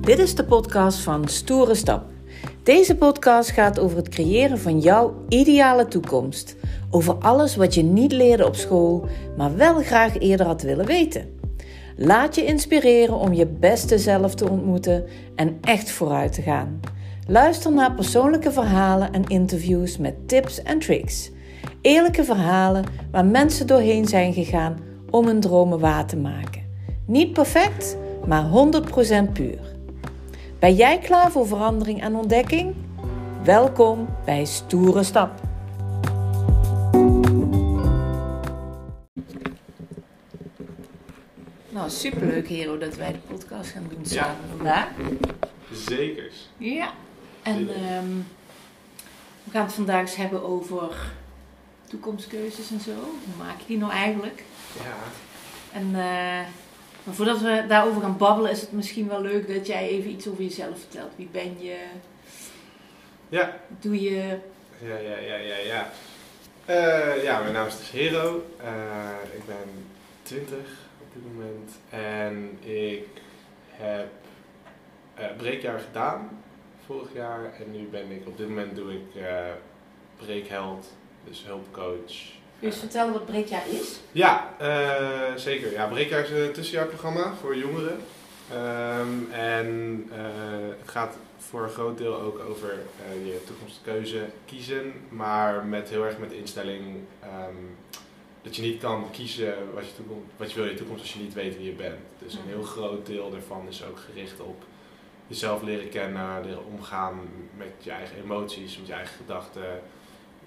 Dit is de podcast van Stoere Stap. Deze podcast gaat over het creëren van jouw ideale toekomst. Over alles wat je niet leerde op school, maar wel graag eerder had willen weten. Laat je inspireren om je beste zelf te ontmoeten en echt vooruit te gaan. Luister naar persoonlijke verhalen en interviews met tips en tricks. Eerlijke verhalen waar mensen doorheen zijn gegaan om hun dromen waar te maken. Niet perfect, maar 100% puur. Ben jij klaar voor verandering en ontdekking? Welkom bij Stoere Stap. Nou, superleuk Hero dat wij de podcast gaan doen samen vandaag. Zekers. Ja. En ehm, we gaan het vandaag eens hebben over toekomstkeuzes en zo. Hoe maak je die nou eigenlijk? Ja. En uh, maar voordat we daarover gaan babbelen, is het misschien wel leuk dat jij even iets over jezelf vertelt. Wie ben je? Ja. Wat doe je? Ja, ja, ja, ja, ja. Uh, ja, mijn naam is dus Hero. Uh, ik ben 20 op dit moment. En ik heb uh, breekjaar gedaan vorig jaar. En nu ben ik, op dit moment doe ik breekheld, dus hulpcoach. Kun je eens vertellen wat Breekjaar is? Ja, uh, zeker. Ja, Breekjaar is een tussenjaarprogramma voor jongeren. Um, en uh, het gaat voor een groot deel ook over uh, je toekomstkeuze kiezen, maar met heel erg met de instelling um, dat je niet kan kiezen wat je, toekomst, wat je wil in je toekomst als je niet weet wie je bent. Dus een heel groot deel daarvan is ook gericht op jezelf leren kennen, leren omgaan met je eigen emoties, met je eigen gedachten.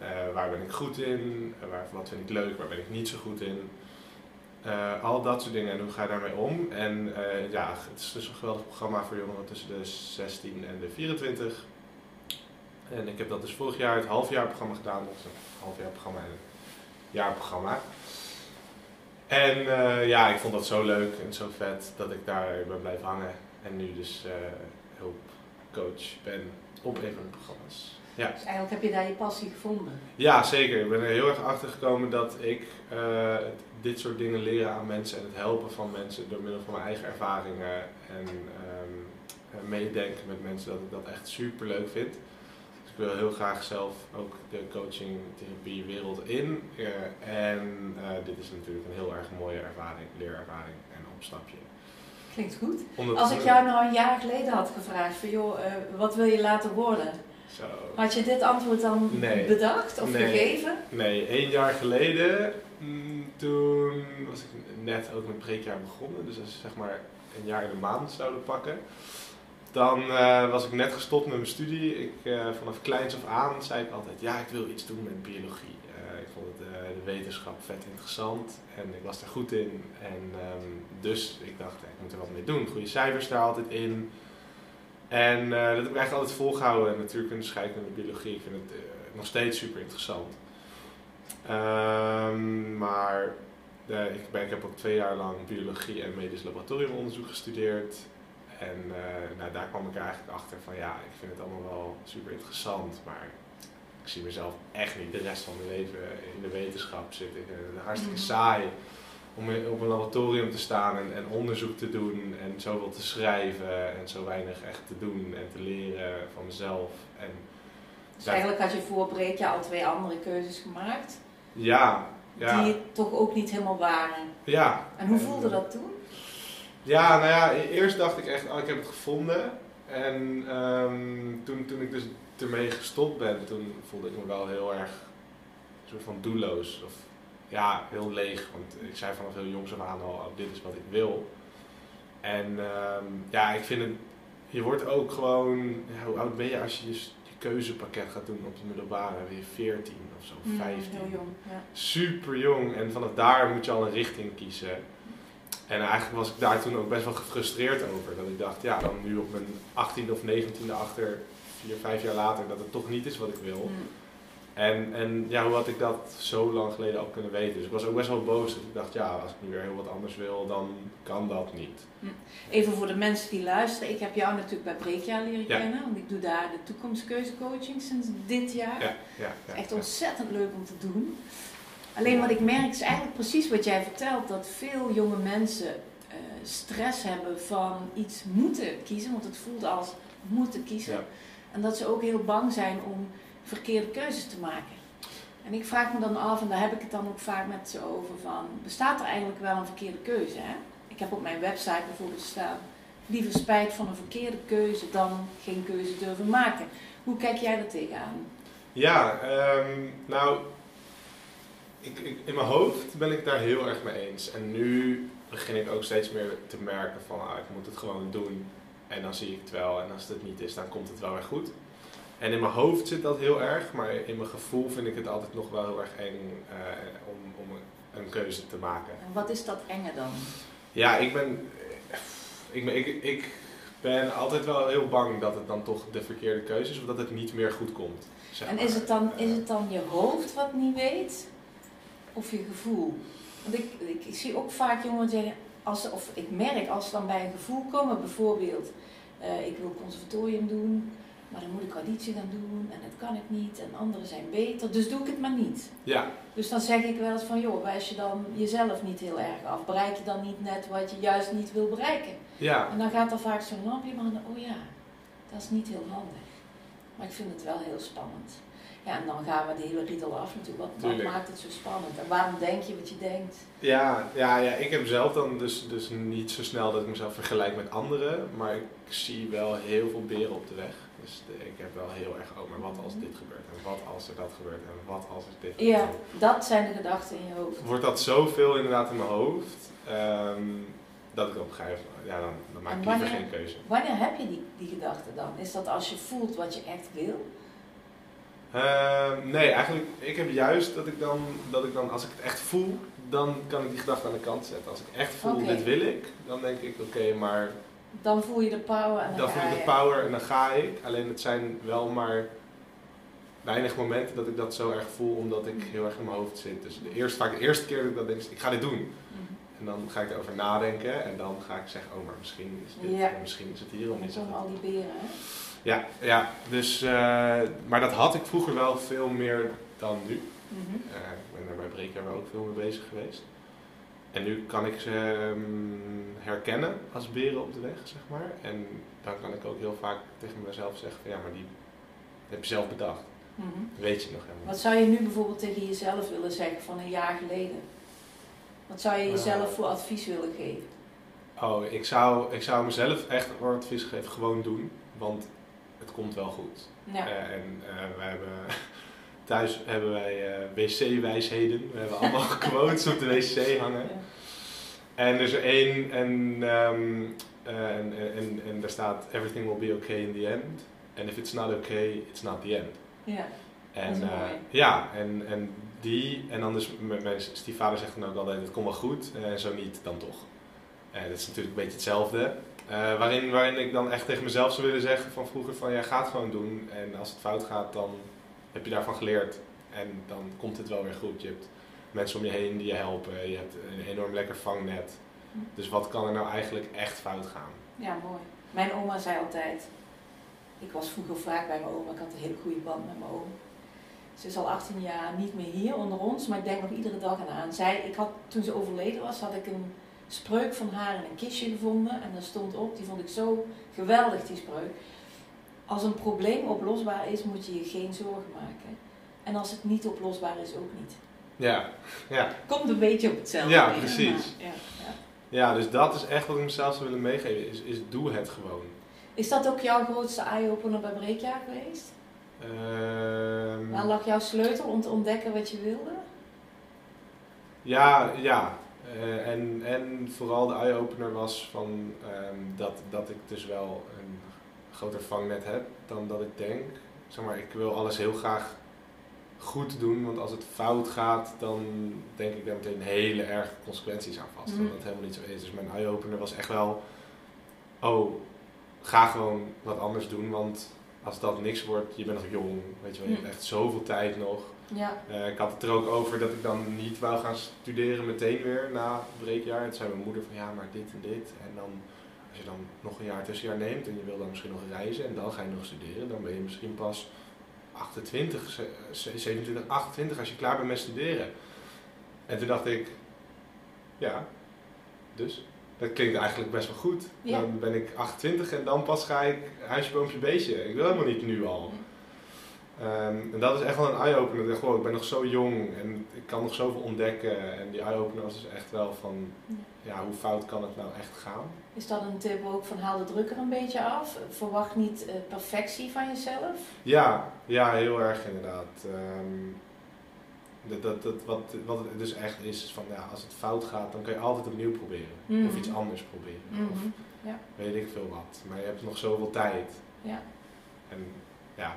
Uh, waar ben ik goed in? Uh, waar, wat vind ik leuk? Waar ben ik niet zo goed in? Uh, al dat soort dingen en hoe ga je daarmee om? En ja, het is dus een geweldig programma voor jongeren tussen de 16 en de 24. En ik heb dat dus vorig jaar het halfjaarprogramma gedaan. Dat is halfjaarprogramma en een jaarprogramma. En ja, ik vond dat zo leuk en zo vet dat ik daar ben blijven hangen. En nu dus hulpcoach ben op een van de programma's. Ja. Dus eigenlijk heb je daar je passie gevonden? Ja, zeker. Ik ben er heel erg achter gekomen dat ik uh, dit soort dingen leren aan mensen en het helpen van mensen door middel van mijn eigen ervaringen en um, meedenken met mensen, dat ik dat echt super leuk vind. Dus ik wil heel graag zelf ook de coaching, therapie wereld in. Uh, en uh, dit is natuurlijk een heel erg mooie ervaring, leerervaring en opstapje. Klinkt goed. Als ik jou nou een jaar geleden had gevraagd van joh, wat wil je later worden? Zo. Had je dit antwoord dan nee. bedacht of nee. gegeven? Nee, één jaar geleden, mm, toen was ik net ook met preekjaar begonnen. Dus als we zeg maar een jaar in de maand zouden pakken. Dan uh, was ik net gestopt met mijn studie. Ik, uh, vanaf kleins af aan zei ik altijd, ja ik wil iets doen met biologie. Uh, ik vond het, de wetenschap vet interessant en ik was daar goed in. En um, dus ik dacht, ik moet er wat mee doen. Goede cijfers daar altijd in. En uh, dat heb ik eigenlijk altijd volgehouden. Natuurlijk in de scheikunde biologie. Ik vind het uh, nog steeds super interessant. Um, maar uh, ik, ben, ik heb ook twee jaar lang biologie en medisch laboratoriumonderzoek gestudeerd. En nou, daar kwam ik eigenlijk achter van ja, ik vind het allemaal wel super interessant. Maar ik zie mezelf echt niet de rest van mijn leven in de wetenschap zitten. Ik vind het hartstikke mm. saai om op een laboratorium te staan en, en, onderzoek te doen en zoveel te schrijven en zo weinig echt te doen en te leren van mezelf. En dus eigenlijk had je voor Breekje al twee andere keuzes gemaakt? Ja, ja. Die toch ook niet helemaal waren? Ja. En hoe voelde dat toen? Ja, nou ja, e-, eerst dacht ik echt, oh, ik heb het gevonden. En um, toen, toen ik dus ermee gestopt ben, toen voelde ik me wel heel erg een soort van doelloos. Of ja, heel leeg. Want ik zei vanaf heel jongs af aan al, oh, dit is wat ik wil. En um, ja, ik vind het, je wordt ook gewoon, ja, hoe oud ben je als je je, je keuzepakket gaat doen op de middelbare? Weer 14 of zo, 15. Mm, heel jong, ja. Super jong en vanaf daar moet je al een richting kiezen. En eigenlijk was ik daar toen ook best wel gefrustreerd over. Dat ik dacht, ja, dan nu op mijn 18e of 19e achter, vier, vijf jaar later, dat het toch niet is wat ik wil. Mm. En, en ja, hoe had ik dat zo lang geleden al kunnen weten? Dus ik was ook best wel boos. ik dacht, ja, als ik nu weer heel wat anders wil, dan kan dat niet. Hm. Even voor de mensen die luisteren. Ik heb jou natuurlijk bij Breekjaar leren kennen. Want ik doe daar de toekomstkeuzecoaching sinds dit jaar. Ja, ja, ja Echt ontzettend leuk om te doen. Alleen wat ik merk is eigenlijk precies wat jij vertelt. Dat veel jonge mensen uh, stress hebben van iets moeten kiezen, want het voelt als moeten kiezen. En dat ze ook heel bang zijn om verkeerde keuzes te maken. En ik vraag me dan af, en daar heb ik het dan ook vaak met ze over, van bestaat er eigenlijk wel een verkeerde keuze? Hè? Ik heb op mijn website bijvoorbeeld staan, liever spijt van een verkeerde keuze dan geen keuze durven maken. Hoe kijk jij er tegenaan? Ja, ehm, nou, ik, in mijn hoofd ben ik daar heel erg mee eens. En nu begin ik ook steeds meer te merken van, ah, ik moet het gewoon doen. En dan zie ik het wel. En als het niet is, dan komt het wel weer goed. En in mijn hoofd zit dat heel erg, maar in mijn gevoel vind ik het altijd nog wel heel erg eng eh, om, om een, keuze te maken. En wat is dat enge dan? Ja, ik ben, ik, ben, ik, ik ben altijd wel heel bang dat het dan toch de verkeerde keuze is of dat het niet meer goed komt. zeg En maar. is het, dan, is het dan je hoofd wat niet weet? Of je gevoel? Want ik, ik, ik zie ook vaak jongeren zeggen, als, of ik merk als ze dan bij een gevoel komen, bijvoorbeeld, eh, ik wil conservatorium doen, maar dan moet ik auditie gaan doen en dat kan ik niet en anderen zijn beter, dus doe ik het maar niet. Ja, Dus dan zeg ik wel eens van, joh, wijs je dan jezelf niet heel erg af. Bereik je dan niet net wat je juist niet wil bereiken. ja, En dan gaat er vaak zo'n lampje aan, oh ja, dat is niet heel handig. Maar ik vind het wel heel spannend. Ja, en dan gaan we de hele riedel af natuurlijk. Wat, wat maakt het zo spannend? En waarom denk je wat je denkt? ja, ja, ja, ik heb zelf dan dus, dus niet zo snel dat ik mezelf vergelijk met anderen, maar ik zie wel heel veel beren op de weg. Dus de- ik heb wel heel erg, oh, maar wat als dit gebeurt en wat als er dat gebeurt en wat als er dit Ja, gebeurt. dat zijn de gedachten in je hoofd. Wordt dat zoveel inderdaad in mijn hoofd, ehm, dat ik op een gegeven moment, ja, dan, dan maak ik liever wanneer- geen keuze. Wanneer heb je die, die gedachten dan? Is dat als je voelt wat je echt wil? Ehm, nee, eigenlijk, ik heb juist dat ik, dan, dat ik dan, als ik het echt voel, dan kan ik die gedachte aan de kant zetten. Als ik echt voel, dit wil ik, dan denk ik, oké, maar Dan voel je de power en dan, dan ga voel ik de je. power en dan ga ik. Alleen het zijn wel maar weinig momenten dat ik dat zo erg voel, omdat ik heel erg in mijn hoofd zit. Dus de eerste, vaak de eerste keer dat ik dat denk, is, ik ga dit doen. Mhm. En dan ga ik erover nadenken en dan ga ik zeggen, oh, maar misschien is dit, Ja. en misschien is het hierom Dan niet zo komen goed. al die beren, hè? Ja, ja, dus, eh, maar dat had ik vroeger wel veel meer dan nu. Mhm. Eh, ik ben daar bij Breekjaar ook veel mee bezig geweest. En nu kan ik ze ehm, herkennen als beren op de weg, zeg maar. En dan kan ik ook heel vaak tegen mezelf zeggen van ja, maar die heb je zelf bedacht. Mhm. Dat weet je nog helemaal Wat zou je nu bijvoorbeeld tegen jezelf willen zeggen van een jaar geleden? Wat zou je jezelf voor advies willen geven? Oh, ik zou, ik zou mezelf echt een advies geven, gewoon doen. Want het komt wel goed. Ja. Eh, en eh, we hebben, thuis hebben wij eh, wc-wijsheden. We hebben allemaal quotes op de wc hangen. En er is er één en, ehm, eh, en, en, en daar staat everything will be okay in the end. And if it's not okay, it's not the end. ja. En, mooi. ja, en, en die, en dan dus mijn stiefvader zegt dan ook altijd, het komt wel goed, en zo niet, dan toch. En dat is natuurlijk een beetje hetzelfde. Waarin, waarin ik dan echt tegen mezelf zou willen zeggen van vroeger van, ja, ga het gewoon doen. En als het fout gaat, dan heb je daarvan geleerd. En dan komt het wel weer goed. Je hebt mensen om je heen die je helpen. Je hebt een enorm lekker vangnet. Hm. Dus wat kan er nou eigenlijk echt fout gaan? Ja, mooi. Mijn oma zei altijd, ik was vroeger vaak bij mijn oma, ik had een hele goede band met mijn oom. Ze is al 18 jaar niet meer hier onder ons, maar ik denk nog iedere dag aan haar. Zij, ik had, toen ze overleden was, had ik een spreuk van haar in een kistje gevonden. En daar stond op, die vond ik zo geweldig, die spreuk. Als een probleem oplosbaar is, moet je je geen zorgen maken. En als het niet oplosbaar is, ook niet. Ja, ja. Komt een beetje op hetzelfde. Ja, precies. maar ja, ja. ja, dus dat is echt wat ik mezelf zou willen meegeven, is, is doe het gewoon. Is dat ook jouw grootste eye-opener bij Breekjaar geweest? Ehm, Waar lag jouw sleutel om te ontdekken wat je wilde? Ja, ja. Eh, en, en vooral de eye-opener was van ehm, dat, dat ik dus wel een groter vangnet heb dan dat ik denk. Zeg maar, ik wil alles heel graag goed doen, want als het fout gaat, dan denk ik daar meteen hele erge consequenties aan vast. Mhm. Dat helemaal niet zo is. Dus mijn eye-opener was echt wel, oh, ga gewoon wat anders doen, want als dat niks wordt, je bent nog jong, weet je wel, je Mhm. hebt echt zoveel tijd nog. Ja. Eh, ik had het er ook over dat ik dan niet wou gaan studeren meteen weer na het breekjaar. En toen zei mijn moeder van ja, maar dit en dit. En dan, als je dan nog een jaar tussenjaar neemt en je wil dan misschien nog reizen en dan ga je nog studeren, dan ben je misschien pas 28, ze- ze- 27, 28 als je klaar bent met studeren. En toen dacht ik, ja, dus. Dat klinkt eigenlijk best wel goed. Ja. Dan ben ik 28 en dan pas ga ik huisje, boompje, beestje. Ik wil helemaal niet nu al. Ehm, en dat is echt wel een eye-opener. Ik dacht, wow, ik ben nog zo jong en ik kan nog zoveel ontdekken. En die eye-opener was dus echt wel van, ja, hoe fout kan het nou echt gaan? Is dat een tip ook van haal de druk er een beetje af? Verwacht niet eh, perfectie van jezelf? Ja, ja, heel erg inderdaad. Ehm, dat, dat, dat, wat, wat het dus echt is, is van ja, als het fout gaat, dan kan je altijd opnieuw proberen. Mhm. Of iets anders proberen. Of Mhm. Ja. weet ik veel wat. Maar je hebt nog zoveel tijd. Ja. En ja,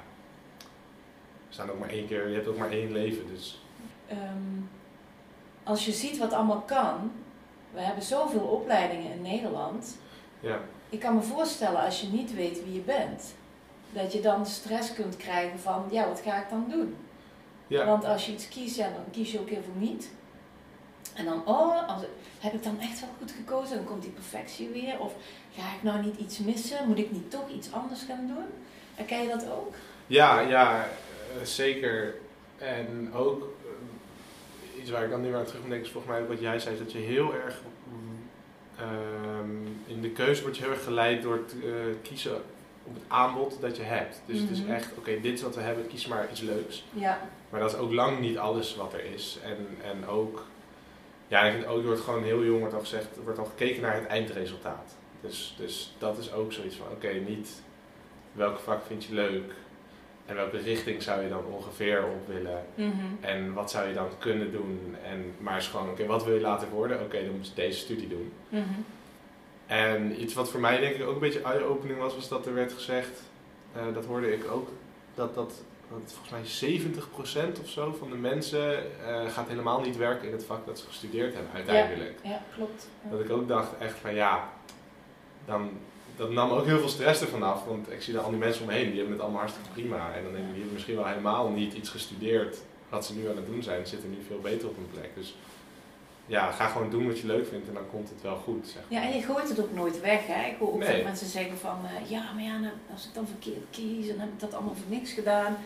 staan ook maar één keer, je hebt ook maar één leven. Dus Ehm, als je ziet wat allemaal kan, we hebben zoveel opleidingen in Nederland. ja, Ik kan me voorstellen als je niet weet wie je bent, dat je dan stress kunt krijgen van, ja, wat ga ik dan doen? ja, Want als je iets kiest, ja, dan kies je ook heel veel niet. En dan, oh, als, heb ik dan echt wel goed gekozen? Dan komt die perfectie weer. Of ga ik nou niet iets missen? Moet ik niet toch iets anders gaan doen? Herken je dat ook? ja, ja zeker. En ook eh, iets waar ik dan nu aan terug moet denken is volgens mij ook wat jij zei, is dat je heel erg mm, ehm, in de keuze wordt je heel erg geleid door het eh, kiezen op het aanbod dat je hebt. Dus het is Mhm. echt, oké, dit is wat we hebben, kies maar iets leuks. Ja. Maar dat is ook lang niet alles wat er is. En, en ook, ja, ik vind ook, er wordt gewoon heel jong wordt al gezegd, wordt al gekeken naar het eindresultaat. Dus, dus dat is ook zoiets van, oké, niet welk vak vind je leuk en welke richting zou je dan ongeveer op willen. Mhm. En wat zou je dan kunnen doen? En, maar is gewoon, oké, wat wil je later worden? Oké, dan moet je deze studie doen. Mhm. En iets wat voor mij denk ik ook een beetje eye-opening was, was dat er werd gezegd, eh, dat hoorde ik ook, dat, dat, dat volgens mij 70% of zo van de mensen eh, gaat helemaal niet werken in het vak dat ze gestudeerd hebben uiteindelijk. Ja, klopt. Ja. Dat ik ook dacht echt van ja, dan, dat nam ook heel veel stress ervan af, want ik zie dan al die mensen om me heen, die hebben het allemaal hartstikke prima. En dan denk ik, die hebben misschien wel helemaal niet iets gestudeerd wat ze nu aan het doen zijn, zitten nu veel beter op hun plek. Dus ja, ga gewoon doen wat je leuk vindt en dan komt het wel goed. Zeg maar. Ja, en je gooit het ook nooit weg. Hè? Ik hoor ook Nee. mensen zeggen van, eh, ja, maar ja, nou, als ik dan verkeerd kies, dan heb ik dat allemaal voor niks gedaan.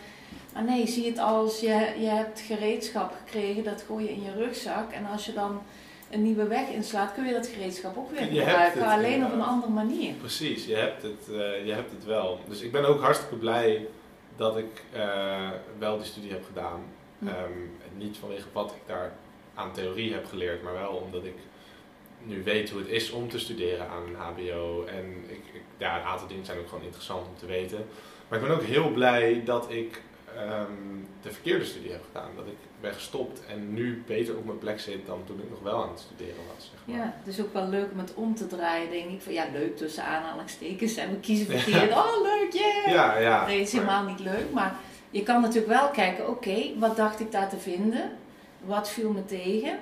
Maar nee, zie het als je, je hebt gereedschap gekregen, dat gooi je in je rugzak. En als je dan een nieuwe weg inslaat, kun je dat gereedschap ook weer gebruiken. alleen op een andere manier. Precies, je hebt, het, eh, je hebt het wel. Dus ik ben ook hartstikke blij dat ik eh, wel die studie heb gedaan. Hm. Ehm, niet vanwege wat ik daar aan theorie heb geleerd, maar wel omdat ik nu weet hoe het is om te studeren aan een HBO. En ik, ik, ja, een aantal dingen zijn ook gewoon interessant om te weten. Maar ik ben ook heel blij dat ik ehm, de verkeerde studie heb gedaan. Dat ik ben gestopt en nu beter op mijn plek zit dan toen ik nog wel aan het studeren was. Zeg maar. Ja, het is ook wel leuk om het om te draaien, denk ik. Van ja, leuk tussen aanhalingstekens en we kiezen verkeerd. Oh, leuk, yeah! ja, ja. Nee, het is helemaal niet leuk. Maar je kan natuurlijk wel kijken, oké, wat dacht ik daar te vinden? Wat viel me tegen?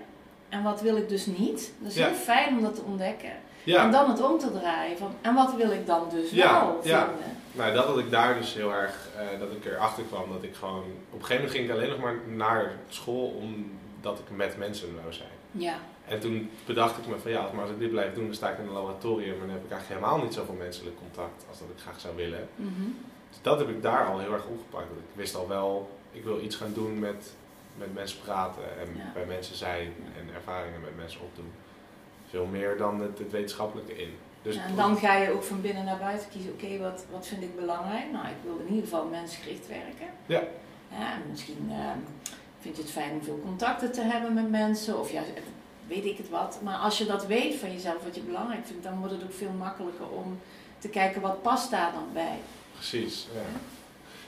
En wat wil ik dus niet? Dat is Ja. heel fijn om dat te ontdekken. Ja. En dan het om te draaien. Van, en wat wil ik dan dus Ja, wel ja. vinden? Nou, dat had ik daar dus heel erg, eh, dat ik erachter kwam dat ik gewoon, op een gegeven moment ging ik alleen nog maar naar school omdat ik met mensen wou zijn. Ja, En toen bedacht ik me van ja, maar als ik dit blijf doen, dan sta ik in een laboratorium en dan heb ik eigenlijk helemaal niet zoveel menselijk contact als dat ik graag zou willen. Mhm. Dus dat heb ik daar al heel erg opgepakt. Ik wist al wel, ik wil iets gaan doen met, met mensen praten en Ja. bij mensen zijn en ervaringen met mensen opdoen. Veel meer dan het, het wetenschappelijke in. Dus Ja, en dan ga je ook van binnen naar buiten kiezen. Oké, wat, wat vind ik belangrijk? Nou, ik wil in ieder geval mensgericht werken. Ja. Ja, en misschien eh, vind je het fijn om veel contacten te hebben met mensen. Of ja, weet ik het wat. Maar als je dat weet van jezelf, wat je belangrijk vindt, dan wordt het ook veel makkelijker om te kijken wat past daar dan bij. Precies, ja.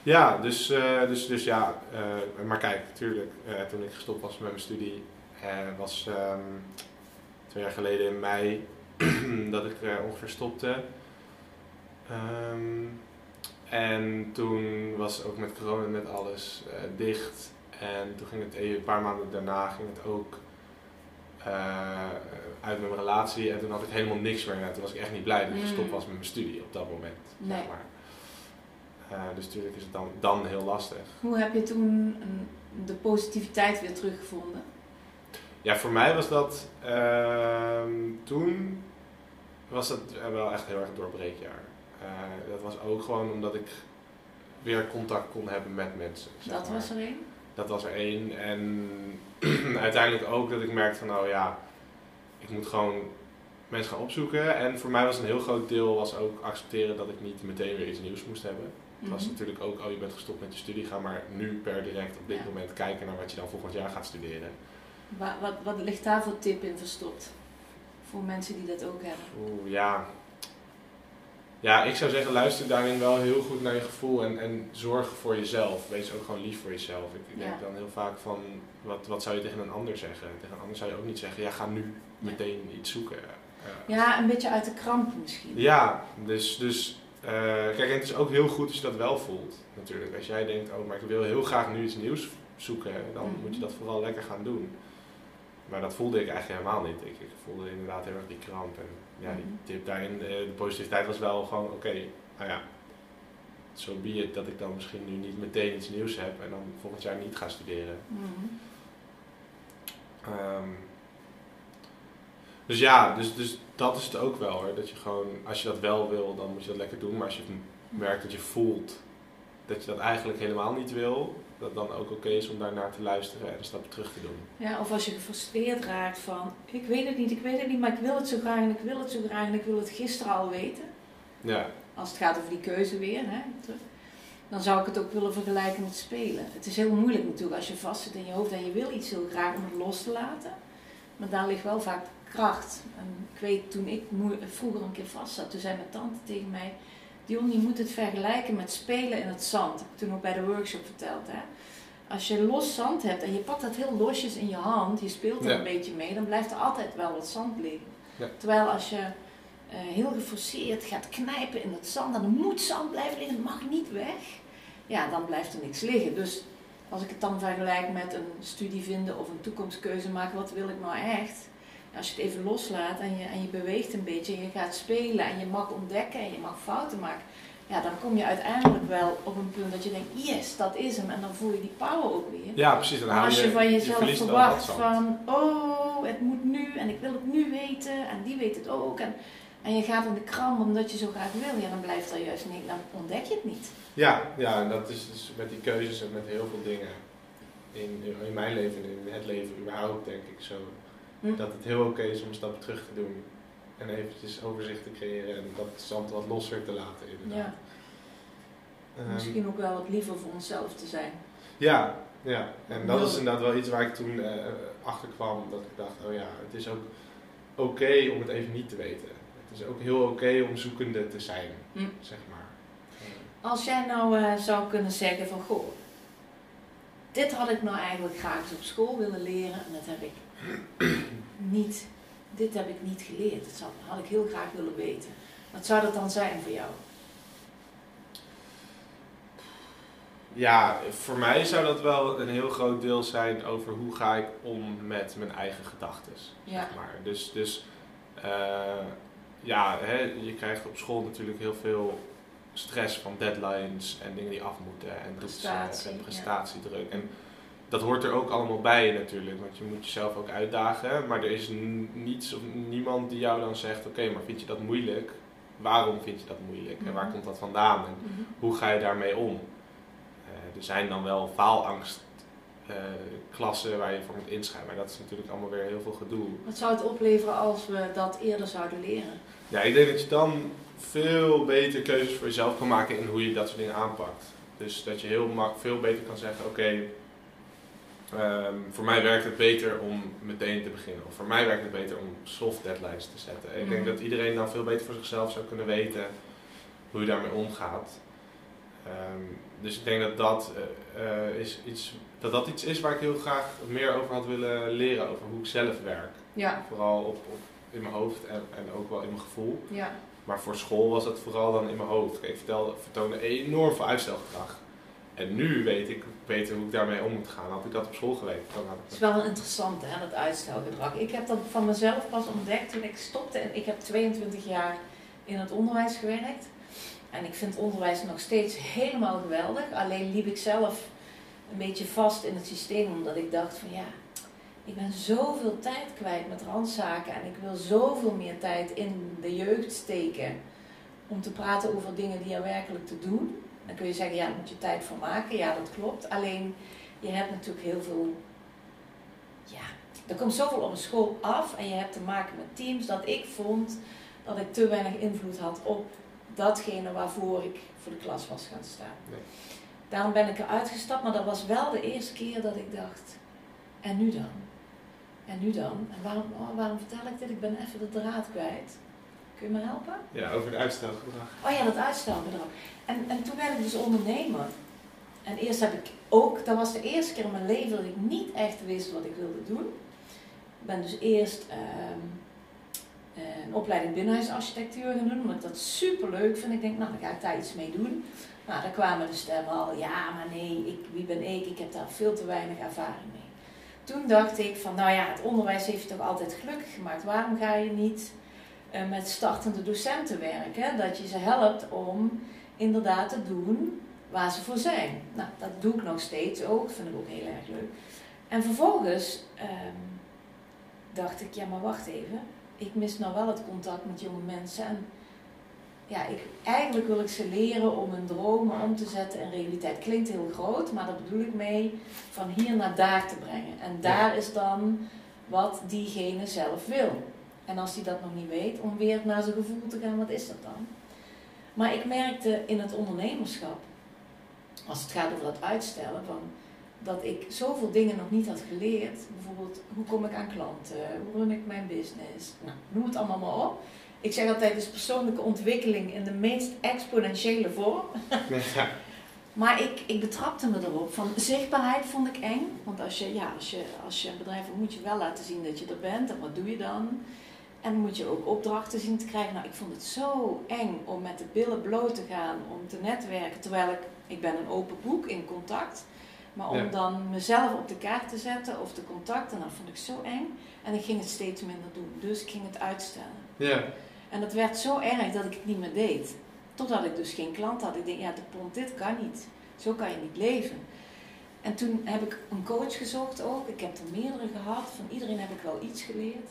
Ja, dus, eh, dus, dus ja, eh, maar kijk, natuurlijk, eh, toen ik gestopt was met mijn studie, was ehm, twee jaar geleden in mei dat ik eh, ongeveer stopte. Ehm, en toen was ook met corona met alles eh, dicht. En toen ging het even, een paar maanden daarna ging het ook eh, uit mijn relatie. En toen had ik helemaal niks meer. En toen was ik echt niet blij dat ik Mm. gestopt was met mijn studie op dat moment. Nee. Zeg maar. Dus natuurlijk is het dan, dan heel lastig. Hoe heb je toen mm, de positiviteit weer teruggevonden? Ja, voor mij was dat ehm, toen was dat wel echt heel erg een doorbreekjaar. Eh, dat was ook gewoon omdat ik weer contact kon hebben met mensen. zeg Dat maar. was er één. Dat was er één. En uiteindelijk ook dat ik merkte van nou ja, ik moet gewoon mensen gaan opzoeken. En voor mij was een heel groot deel was ook accepteren dat ik niet meteen weer iets nieuws moest hebben. Het was Mhm. natuurlijk ook, oh je bent gestopt met je studie, ga maar nu per direct op dit Ja. moment kijken naar wat je dan volgend jaar gaat studeren. Wa- Wat, wat ligt daar voor tip in verstopt? Voor mensen die dat ook hebben. Oeh, ja. Ja, ik zou zeggen, luister daarin wel heel goed naar je gevoel en, en zorg voor jezelf. Wees ook gewoon lief voor jezelf. Ik, ik denk Ja. dan heel vaak van, wat, wat zou je tegen een ander zeggen? Tegen een ander zou je ook niet zeggen, ja, ga nu meteen iets zoeken. Ja. Ja, een beetje uit de kramp misschien. Ja, dus, dus eh, kijk, en het is ook heel goed als je dat wel voelt, natuurlijk. Als jij denkt, oh, maar ik wil heel graag nu iets nieuws zoeken, dan Mhm. moet je dat vooral lekker gaan doen. Maar dat voelde ik eigenlijk helemaal niet. Ik, ik voelde inderdaad heel erg die kramp. En ja, die Mhm. tip daarin, eh, de positiviteit was wel gewoon, oké, nou ja, zo be it dat ik dan misschien nu niet meteen iets nieuws heb en dan volgend jaar niet ga studeren. Mhm. Ehm, dus ja, dus, dus dat is het ook wel hoor. Dat je gewoon, als je dat wel wil, dan moet je dat lekker doen. Maar als je merkt dat je voelt dat je dat eigenlijk helemaal niet wil, dat het dan ook oké is om daarnaar te luisteren en een stap terug te doen. Ja, of als je gefrustreerd raakt van, ik weet het niet, ik weet het niet, maar ik wil het zo graag en ik wil het zo graag en ik wil het gisteren al weten. Ja, Als het gaat over die keuze weer, hè, terug. dan zou ik het ook willen vergelijken met spelen. Het is heel moeilijk natuurlijk als je vastzit in je hoofd en je wil iets heel graag om het los te laten. Maar daar ligt wel vaak kracht. En ik weet, toen ik vroeger een keer vast zat, toen zei mijn tante tegen mij... Dion, je moet het vergelijken met spelen in het zand. Dat heb ik toen ook bij de workshop verteld. Hè? Als je los zand hebt en je pakt dat heel losjes in je hand, je speelt er Ja. een beetje mee, dan blijft er altijd wel wat zand liggen. Ja. Terwijl als je eh, heel geforceerd gaat knijpen in het zand, en er moet zand blijven liggen, het mag niet weg. Ja, dan blijft er niks liggen. Dus als ik het dan vergelijk met een studie vinden of een toekomstkeuze maken, wat wil ik nou echt? Als je het even loslaat en je, en je beweegt een beetje en je gaat spelen en je mag ontdekken en je mag fouten maken, ja, dan kom je uiteindelijk wel op een punt dat je denkt, yes, dat is hem. En dan voel je die power ook weer. ja precies. Dan Maar haal als je van jezelf verwacht van, oh, het moet nu en ik wil het nu weten en die weet het ook. En, en je gaat in de kram omdat je zo graag wil, ja, dan blijft er juist niet, dan ontdek je het niet. Ja, ja, en dat is dus met die keuzes en met heel veel dingen in, in mijn leven en in het leven überhaupt denk ik zo. Hm. Dat het heel oké is om een stap terug te doen en eventjes overzicht te creëren en dat zand wat losser te laten inderdaad. Ja, Ehm, misschien ook wel wat liever voor onszelf te zijn. Ja, ja. En dat is inderdaad wel iets waar ik toen eh, achter kwam. Dat ik dacht, oh ja, het is ook oké om het even niet te weten. Het is ook heel oké om zoekende te zijn, Hm. zeg maar. Als jij nou eh, zou kunnen zeggen van, goh, dit had ik nou eigenlijk graag eens op school willen leren en dat heb ik niet, dit heb ik niet geleerd. Dat zou, had ik heel graag willen weten. Wat zou dat dan zijn voor jou? Ja, voor mij zou dat wel een heel groot deel zijn over hoe ga ik om met mijn eigen gedachten. Ja. Zeg maar. Dus, dus eh, ja, hè, je krijgt op school natuurlijk heel veel stress van deadlines en dingen die af moeten en Prestatie, en ja. prestatiedruk. En dat hoort er ook allemaal bij natuurlijk, want je moet jezelf ook uitdagen. Maar er is niets of niemand die jou dan zegt, oké, maar vind je dat moeilijk? Waarom vind je dat moeilijk? En waar Mhm. komt dat vandaan? En hoe ga je daarmee om? Eh, er zijn dan wel faalangst eh, klassen waar je voor moet inschrijven, maar dat is natuurlijk allemaal weer heel veel gedoe. Wat zou het opleveren als we dat eerder zouden leren? Ja, ik denk dat je dan veel beter keuzes voor jezelf kan maken in hoe je dat soort dingen aanpakt. Dus dat je heel veel beter kan zeggen, oké, ehm, voor mij werkt het beter om meteen te beginnen. Of voor mij werkt het beter om soft deadlines te zetten. Ik denk Mhm. dat iedereen dan veel beter voor zichzelf zou kunnen weten hoe je daarmee omgaat. Ehm, dus ik denk dat dat, eh, eh, is iets, dat dat iets is waar ik heel graag meer over had willen leren, over hoe ik zelf werk. Ja, Vooral op, op, in mijn hoofd en, en ook wel in mijn gevoel. ja. Maar voor school was het vooral dan in mijn hoofd. Ik vertelde, vertoonde enorm veel uitstelgedrag. En nu weet ik beter hoe ik daarmee om moet gaan. Had ik dat op school geweten, dan had Het is ik wel een interessante, hè, dat uitstelgedrag. Ik heb dat van mezelf pas ontdekt toen ik stopte. En ik heb 22 jaar in het onderwijs gewerkt. En ik vind onderwijs nog steeds helemaal geweldig. Alleen liep ik zelf een beetje vast in het systeem. Omdat ik dacht van ja, ik ben zoveel tijd kwijt met randzaken. En ik wil zoveel meer tijd in de jeugd steken. Om te praten over dingen die er werkelijk te doen. Dan kun je zeggen, ja, daar moet je tijd voor maken. Ja, dat klopt. Alleen, je hebt natuurlijk heel veel ja, er komt zoveel op een school af en je hebt te maken met teams dat ik vond dat ik te weinig invloed had op datgene waarvoor ik voor de klas was gaan staan. Nee. Daarom ben ik eruit gestapt, maar dat was wel de eerste keer dat ik dacht, en nu dan? En nu dan? En waarom, oh, waarom vertel ik dit? Ik ben even de draad kwijt. Kun je me helpen? Ja, over het uitstelgedrag. Oh ja, dat uitstelgedrag. En, en toen werd ik dus ondernemer. En eerst heb ik ook, dat was de eerste keer in mijn leven dat ik niet echt wist wat ik wilde doen. Ik ben dus eerst ehm, een opleiding binnenhuisarchitectuur gaan doen, omdat ik dat super leuk vind. Ik denk, nou, dan ga ik daar iets mee doen. Nou, daar kwamen de stemmen al, ja, maar nee, ik, wie ben ik? Ik heb daar veel te weinig ervaring mee. Toen dacht ik van, nou ja, het onderwijs heeft je toch altijd gelukkig gemaakt. Waarom ga je niet uh, met startende docenten werken? Dat je ze helpt om inderdaad te doen waar ze voor zijn. Nou, dat doe ik nog steeds ook, vind ik ook heel erg leuk. En vervolgens um, dacht ik, ja, maar wacht even. Ik mis nou wel het contact met jonge mensen. En ja, ik, eigenlijk wil ik ze leren om hun dromen om te zetten in realiteit. Klinkt heel groot, maar daar bedoel ik mee van hier naar daar te brengen. En daar is dan wat diegene zelf wil. En als hij dat nog niet weet, om weer naar zijn gevoel te gaan, wat is dat dan? Maar ik merkte in het ondernemerschap, als het gaat over dat uitstellen, van dat ik zoveel dingen nog niet had geleerd. Bijvoorbeeld, hoe kom ik aan klanten? Hoe run ik mijn business? Nou, noem het allemaal maar op. Ik zeg altijd, het is persoonlijke ontwikkeling in de meest exponentiële vorm. Ja. maar ik, ik betrapte me erop. Van zichtbaarheid vond ik eng. Want als je, ja, als je, als je een bedrijf hebt, moet je wel laten zien dat je er bent. En wat doe je dan? En moet je ook opdrachten zien te krijgen. Nou, ik vond het zo eng om met de billen bloot te gaan, om te netwerken. Terwijl ik, ik ben een open boek in contact. Maar om dan mezelf op de kaart te zetten of te contacten, dat vond ik zo eng. En ik ging het steeds minder doen. Dus ik ging het uitstellen. Ja. En dat werd zo erg dat ik het niet meer deed. Totdat ik dus geen klant had. Ik denk, ja, de pond, dit kan niet. Zo kan je niet leven. En toen heb ik een coach gezocht ook. Ik heb er meerdere gehad. Van iedereen heb ik wel iets geleerd.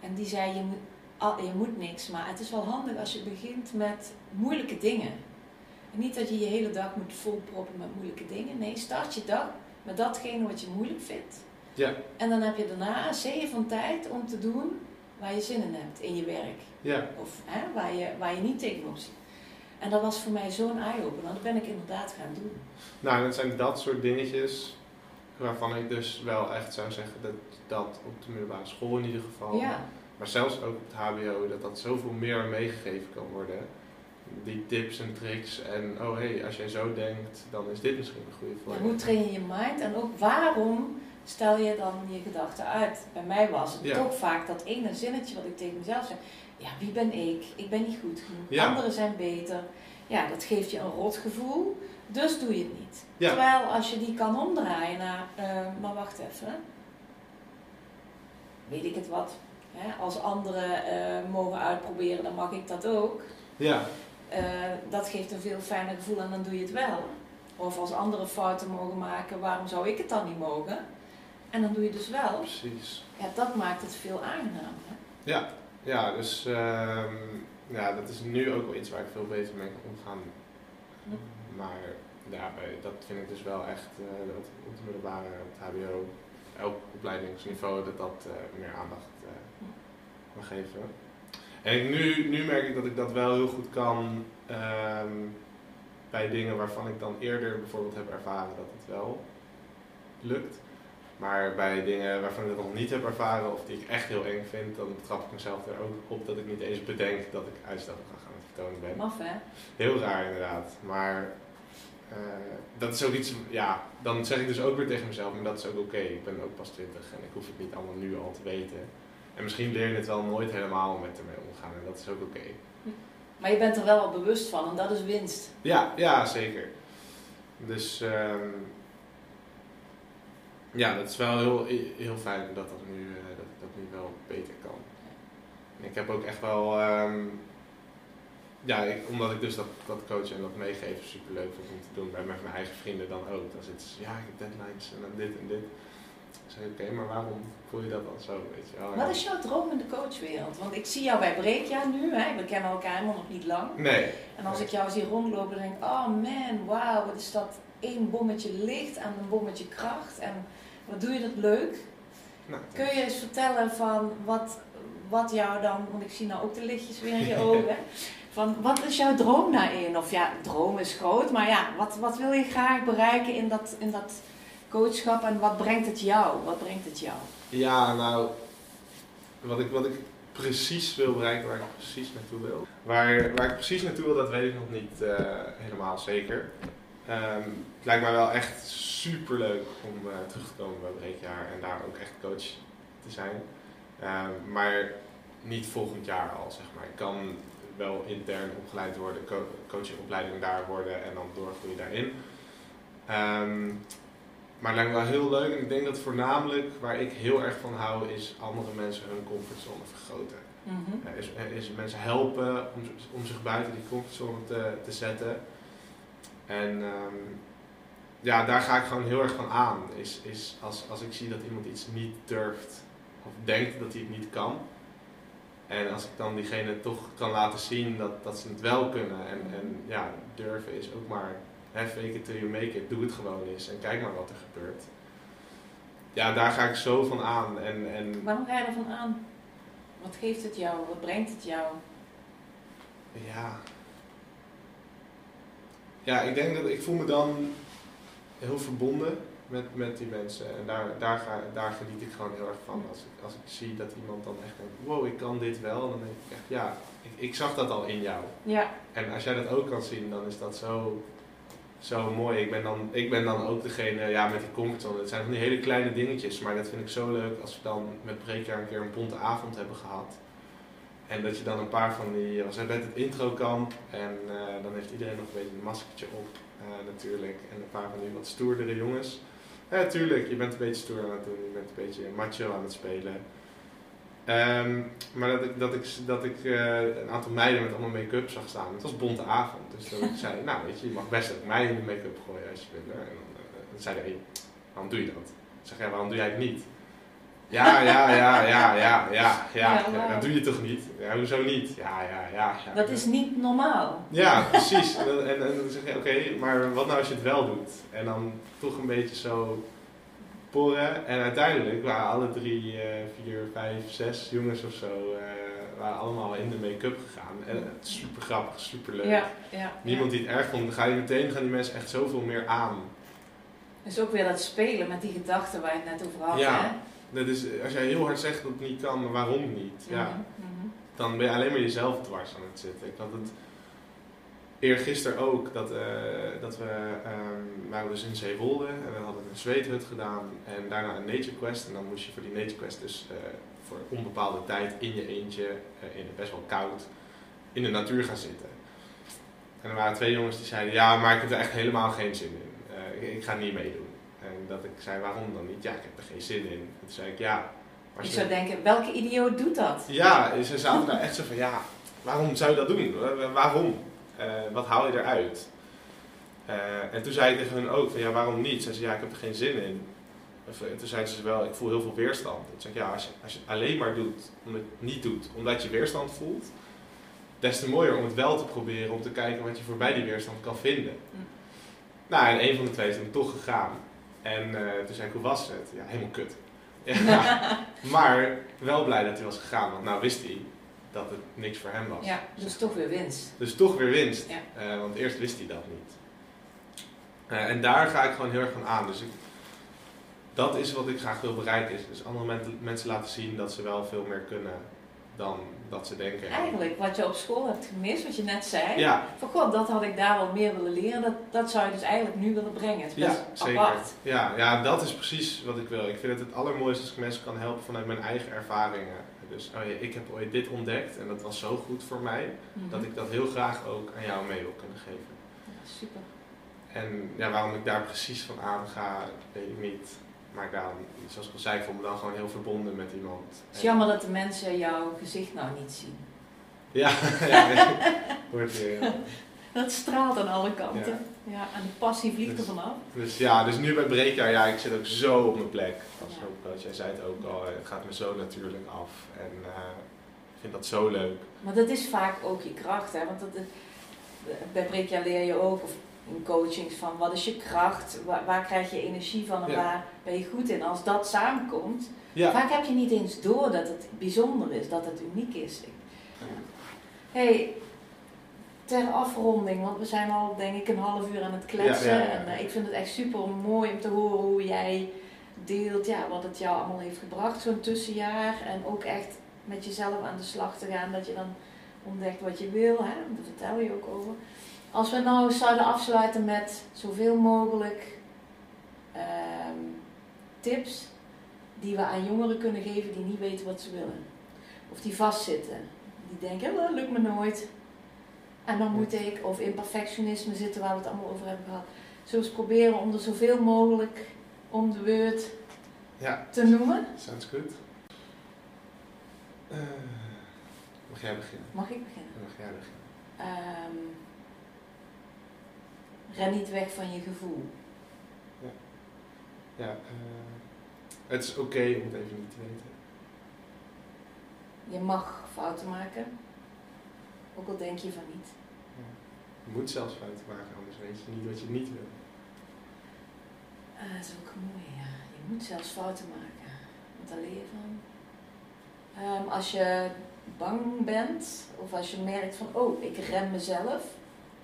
En die zei, je moet, je moet niks. Maar het is wel handig als je begint met moeilijke dingen. En niet dat je je hele dag moet volproppen met moeilijke dingen. Nee, start je dag met datgene wat je moeilijk vindt. Ja. En dan heb je daarna zeeën van tijd om te doen waar je zin in hebt in je werk. Ja. Of hè, waar, je, waar je niet tegenop ziet. En dat was voor mij zo'n eye-opener. Dat ben ik inderdaad gaan doen. Nou, dat zijn dat soort dingetjes waarvan ik dus wel echt zou zeggen dat dat op de middelbare school in ieder geval, ja. maar zelfs ook op het HBO, dat dat zoveel meer meegegeven kan worden. Die tips en tricks en oh hé, hey, als jij zo denkt, dan is dit misschien een goede voor je. Hoe train je je mind en ook waarom stel je dan je gedachten uit? Bij mij was het toch vaak dat ene zinnetje wat ik tegen mezelf zei. Ja, wie ben ik? Ik ben niet goed genoeg. Anderen zijn beter. Ja, dat geeft je een rotgevoel. Dus doe je het niet. Terwijl als je die kan omdraaien naar, uh, maar wacht even. Weet ik het wat? Hè? Als anderen uh, mogen uitproberen, dan mag ik dat ook. Ja. Uh, dat geeft een veel fijner gevoel en dan doe je het wel. Of als anderen fouten mogen maken, waarom zou ik het dan niet mogen? En dan doe je dus wel. Precies. Ja, dat maakt het veel aangenamer. Ja, ja dus uh, ja, dat is nu ook wel iets waar ik veel beter mee kan omgaan. Maar ja, dat vind ik dus wel echt, uh, dat op de middelbare, het HBO, elk opleidingsniveau, dat dat uh, meer aandacht uh, mag geven. En ik, nu, nu merk ik dat ik dat wel heel goed kan um, bij dingen waarvan ik dan eerder bijvoorbeeld heb ervaren dat het wel lukt. Maar bij dingen waarvan ik dat nog niet heb ervaren of die ik echt heel eng vind, dan trap ik mezelf er ook op dat ik niet eens bedenk dat ik uitstappen ga gaan vertonen ben. Maf hè? Heel raar inderdaad. Maar uh, dat is ook iets, ja, dan zeg ik dus ook weer tegen mezelf, maar dat is ook oké. Ik ben ook pas 20 en ik hoef het niet allemaal nu al te weten. En misschien leer je het wel nooit helemaal met ermee omgaan en dat is ook oké. Maar je bent er wel al bewust van en dat is winst. Ja, ja zeker. Dus um, ja, dat is wel heel, heel fijn dat dat nu, uh, dat, dat nu wel beter kan. Ik heb ook echt wel, um, ja, omdat ik dus dat, dat coachen en dat meegeven super leuk vind om te doen, bij met mijn eigen vrienden dan ook. Dan zitten ze, ja, ik heb deadlines en dan dit en dit. Zei, oké, maar waarom voel je dat dan zo, weet je? Wat is jouw droom in de coachwereld? Want ik zie jou bij Breekja nu, hè? we kennen elkaar helemaal nog niet lang. Nee. En als ik jou zie rondlopen, dan denk ik, oh man, wauw, wat is dat één bommetje licht en een bommetje kracht. En wat doe je dat leuk? Nou, Kun je eens vertellen van wat, wat jou dan, want ik zie nou ook de lichtjes weer in je ogen. Van wat is jouw droom daarin? Of ja, droom is groot, maar ja, wat, wat wil je graag bereiken in dat, in dat coachschap en wat brengt het jou? Wat brengt het jou? Ja, nou, wat ik, wat ik precies wil bereiken, waar ik precies naartoe wil. Waar, waar ik precies naartoe wil, dat weet ik nog niet eh, helemaal zeker. Ehm, het lijkt mij wel echt super leuk om eh, terug te komen bij Breekjaar en daar ook echt coach te zijn. Ehm, maar niet volgend jaar al, zeg maar. Ik kan wel intern opgeleid worden, co coachingopleiding daar worden en dan doorgroeien daarin. Ehm, maar het lijkt me wel heel leuk en ik denk dat voornamelijk waar ik heel erg van hou is andere mensen hun comfortzone vergroten. Eh, is, is mensen helpen om, om zich buiten die comfortzone te, te zetten. En ehm, ja, daar ga ik gewoon heel erg van aan. Is, is als, als ik zie dat iemand iets niet durft of denkt dat hij het niet kan. En als ik dan diegene toch kan laten zien dat, dat ze het wel kunnen. En, en ja, durven is ook maar hè, fake it till you make it. Doe het gewoon eens en kijk maar wat er gebeurt. Ja, daar ga ik zo van aan. En, en Waarom ga je ervan aan? Wat geeft het jou? Wat brengt het jou? Ja. Ja, ik denk dat ik voel me dan heel verbonden met, met die mensen. En daar, daar, ga, daar geniet ik gewoon heel erg van. Als ik, als ik zie dat iemand dan echt denkt, wow, ik kan dit wel. Dan denk ik echt, ja, ik, ik zag dat al in jou. Ja, En als jij dat ook kan zien, dan is dat zo, zo mooi. Ik ben, dan, ik ben dan ook degene, ja, met die comfortzone. Het zijn van die hele kleine dingetjes, maar dat vind ik zo leuk als we dan met Breekjaar een keer een bonte avond hebben gehad. En dat je dan een paar van die, was net het introkamp en eh, dan heeft iedereen nog een beetje een maskertje op eh, natuurlijk. En een paar van die wat stoerdere jongens. Ja, tuurlijk, je bent een beetje stoer aan het doen, je bent een beetje macho aan het spelen. Ehm, maar dat ik, dat ik, dat ik eh, een aantal meiden met allemaal make-up zag staan. Het was bonte avond. Dus dat ik zei, nou weet je, je mag best ook mij in de make-up gooien als je wil. En dan, eh, dan zei een, waarom doe je dat? Ik zeg, ja, waarom doe jij het niet? Ja, ja, ja, ja, ja, ja, ja. Dat doe je toch niet? Ja, hoezo niet? Ja, ja, ja. ja. dat is niet normaal. Ja, precies. En, en dan zeg je, oké, maar wat nou als je het wel doet? En dan toch een beetje zo porren. En uiteindelijk waren alle drie, eh, vier, vijf, zes jongens of zo, eh, waren allemaal in de make-up gegaan. En het super grappig, super leuk. Ja, ja. Niemand die het erg vond, dan ga je meteen, gaan die mensen echt zoveel meer aan. Dus ook weer dat spelen met die gedachten waar je het net over had. Ja. Hè? Dat is, als jij heel hard zegt dat het niet kan, maar waarom niet? Ja. Mhm, mhm. dan ben je alleen maar jezelf dwars aan het zitten. Ik had het eergisteren ook, dat, eh, dat we um, waren dus in Zeewolde en we hadden een zweethut gedaan en daarna een nature quest. En dan moest je voor die nature quest dus eh, voor onbepaalde tijd in je eentje, eh, in het best wel koud, in de natuur gaan zitten. En er waren twee jongens die zeiden, ja, maar ik heb er echt helemaal geen zin in. Ik, ik ga niet meedoen. En dat ik zei, waarom dan niet? Ja, ik heb er geen zin in. En toen zei ik, ja... Je je- zou denken, welke idioot doet dat? ja, ze zaten daar echt zo van, ja, waarom zou je dat doen? Wa- Waarom? Eh, wat haal je eruit? Eh, en toen zei ik tegen hun ook van, ja, waarom niet? Ze zei, ja, ik heb er geen zin in. Of, eh, toen zeiden ze wel, ik voel heel veel weerstand. Ik zeg, ja, als je, als je het alleen maar doet, om het niet doet, omdat je weerstand voelt, des te mooier om het wel te proberen, om te kijken wat je voorbij die weerstand kan vinden. Mm. Nou, en een van de twee is dan toch gegaan. En toen zei ik, hoe was het? Ja, helemaal kut. Ja, maar wel blij dat hij was gegaan, want nou wist hij dat het niks voor hem was. Ja, dus toch weer winst. Dus toch weer winst. Ja. Eh, want eerst wist hij dat niet. Eh, en daar ga ik gewoon heel erg van aan. Dus ik, dat is wat ik graag wil bereiken. Is dus andere men- mensen laten zien dat ze wel veel meer kunnen dan dat ze denken. Eigenlijk, wat je op school hebt gemist, wat je net zei. Ja, Van god, dat had ik daar wel meer willen leren. Dat, dat zou je dus eigenlijk nu willen brengen. Het is ja zeker. apart. Ja, ja, dat is precies wat ik wil. Ik vind het het allermooiste als ik mensen kan helpen vanuit mijn eigen ervaringen. Dus oh ja, ik heb ooit dit ontdekt en dat was zo goed voor mij, Mhm. dat ik dat heel graag ook aan jou mee wil kunnen geven. Ja, super. En ja, waarom ik daar precies van aan ga, weet ik niet. Maar dan, zoals ik al zei, ik voel me dan gewoon heel verbonden met iemand. Het is jammer dat de mensen jouw gezicht nou niet zien. Ja, ja, hoort weer. ja. Dat straalt aan alle kanten. Ja, en de passie vliegt er Dus- vanaf. Dus ja, dus nu bij Breekjaar, ja, ik zit ook zo op mijn plek. Als Ja. jij zei het ook al, het gaat me zo natuurlijk af. En eh, ik vind dat zo leuk. Maar dat is vaak ook je kracht, hè? Want dat, is- bij Breekjaar leer je ook, of in coachings van wat is je kracht, waar, waar krijg je energie van en Ja. waar ben je goed in. Als dat samenkomt, Ja. vaak heb je niet eens door dat het bijzonder is, dat het uniek is. hey, ter afronding, want we zijn al denk ik een half uur aan het kletsen. Ja, ja, ja. En eh, ik vind het echt super mooi om te horen hoe jij deelt ja, wat het jou allemaal heeft gebracht, zo'n tussenjaar. En ook echt met jezelf aan de slag te gaan, dat je dan ontdekt wat je wil. Hè? Daar vertel je ook over. Als we nou zouden afsluiten met zoveel mogelijk ehm, tips die we aan jongeren kunnen geven die niet weten wat ze willen. Of die vastzitten. Die denken, oh, dat lukt me nooit. En dan moet ik, of in perfectionisme zitten waar we het allemaal over hebben gehad. Zullen proberen om er zoveel mogelijk om de beurt Ja, te noemen? sounds good. Eh, mag jij beginnen? Mag ik beginnen? Mag jij beginnen? Ehm, ren niet weg van je gevoel. Ja, eh, het is oké om het even niet te weten. Je mag fouten maken. Ook al denk je van niet. Je moet zelfs fouten maken, anders weet je niet wat je niet wil. Ah, dat is ook mooi, ja. Je moet zelfs fouten maken. Want daar leer je van. Ehm, als je bang bent, of als je merkt van, oh, ik rem mezelf.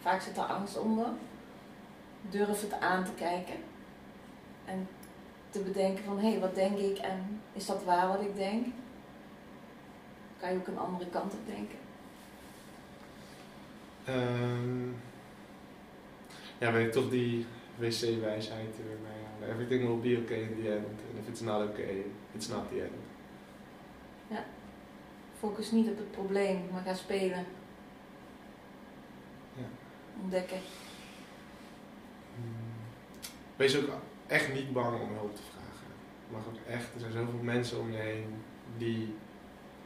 Vaak zit er angst onder. Durf het aan te kijken. En te bedenken van, hé, hey, wat denk ik en is dat waar wat ik denk? Kan je ook een andere kant op denken. Ehm, ja, weet ik toch die wc-wijsheid er weer. Everything will be okay in the end. And if it's not okay, it's not the end. Focus niet op het probleem, maar ga spelen. Ja. Ontdekken. Hmm. Wees ook echt niet bang om hulp te vragen. Mag ook echt, er zijn zoveel mensen om je heen die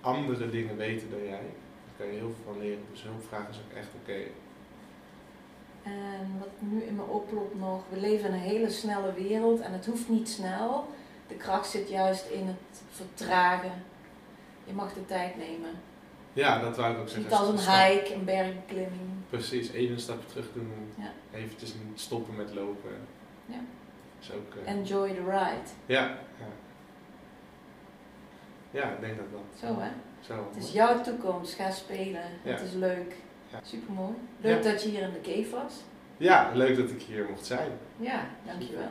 andere dingen weten dan jij. Kan je heel veel van leren. Dus hulp vragen is ook echt oké. En wat nu in me oplopt nog, we leven in een hele snelle wereld en het hoeft niet snel. De kracht zit juist in het vertragen. Je mag de tijd nemen. Ja, dat wou ik ook zeggen. Niet als een hike, een bergbeklimming. Precies, even een stapje terug doen. Ja. Eventjes niet stoppen met lopen. Ja. Is ook, eh, Enjoy the ride. ja, ja. Ja, ik denk dat dat. Zo hè. Zo. Het is jouw toekomst, ga spelen. Ja. Het is leuk. Ja. Super mooi. Leuk dat je hier in de cave was. Ja, leuk dat ik hier mocht zijn. Ja, dankjewel.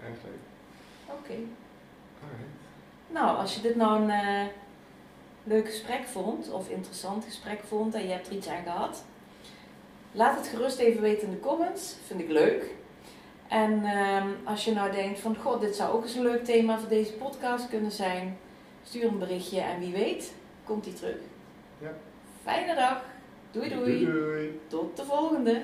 Erg leuk. Oké. Nou, als je dit nou een eh, leuk gesprek vond, of interessant gesprek vond en je hebt er iets aan gehad, laat het gerust even weten in de comments. Vind ik leuk. En ehm, als je nou denkt van, god, dit zou ook eens een leuk thema voor deze podcast kunnen zijn, stuur een berichtje en wie weet, komt die terug. Ja. Fijne dag. Doei doei. doei. Tot de volgende.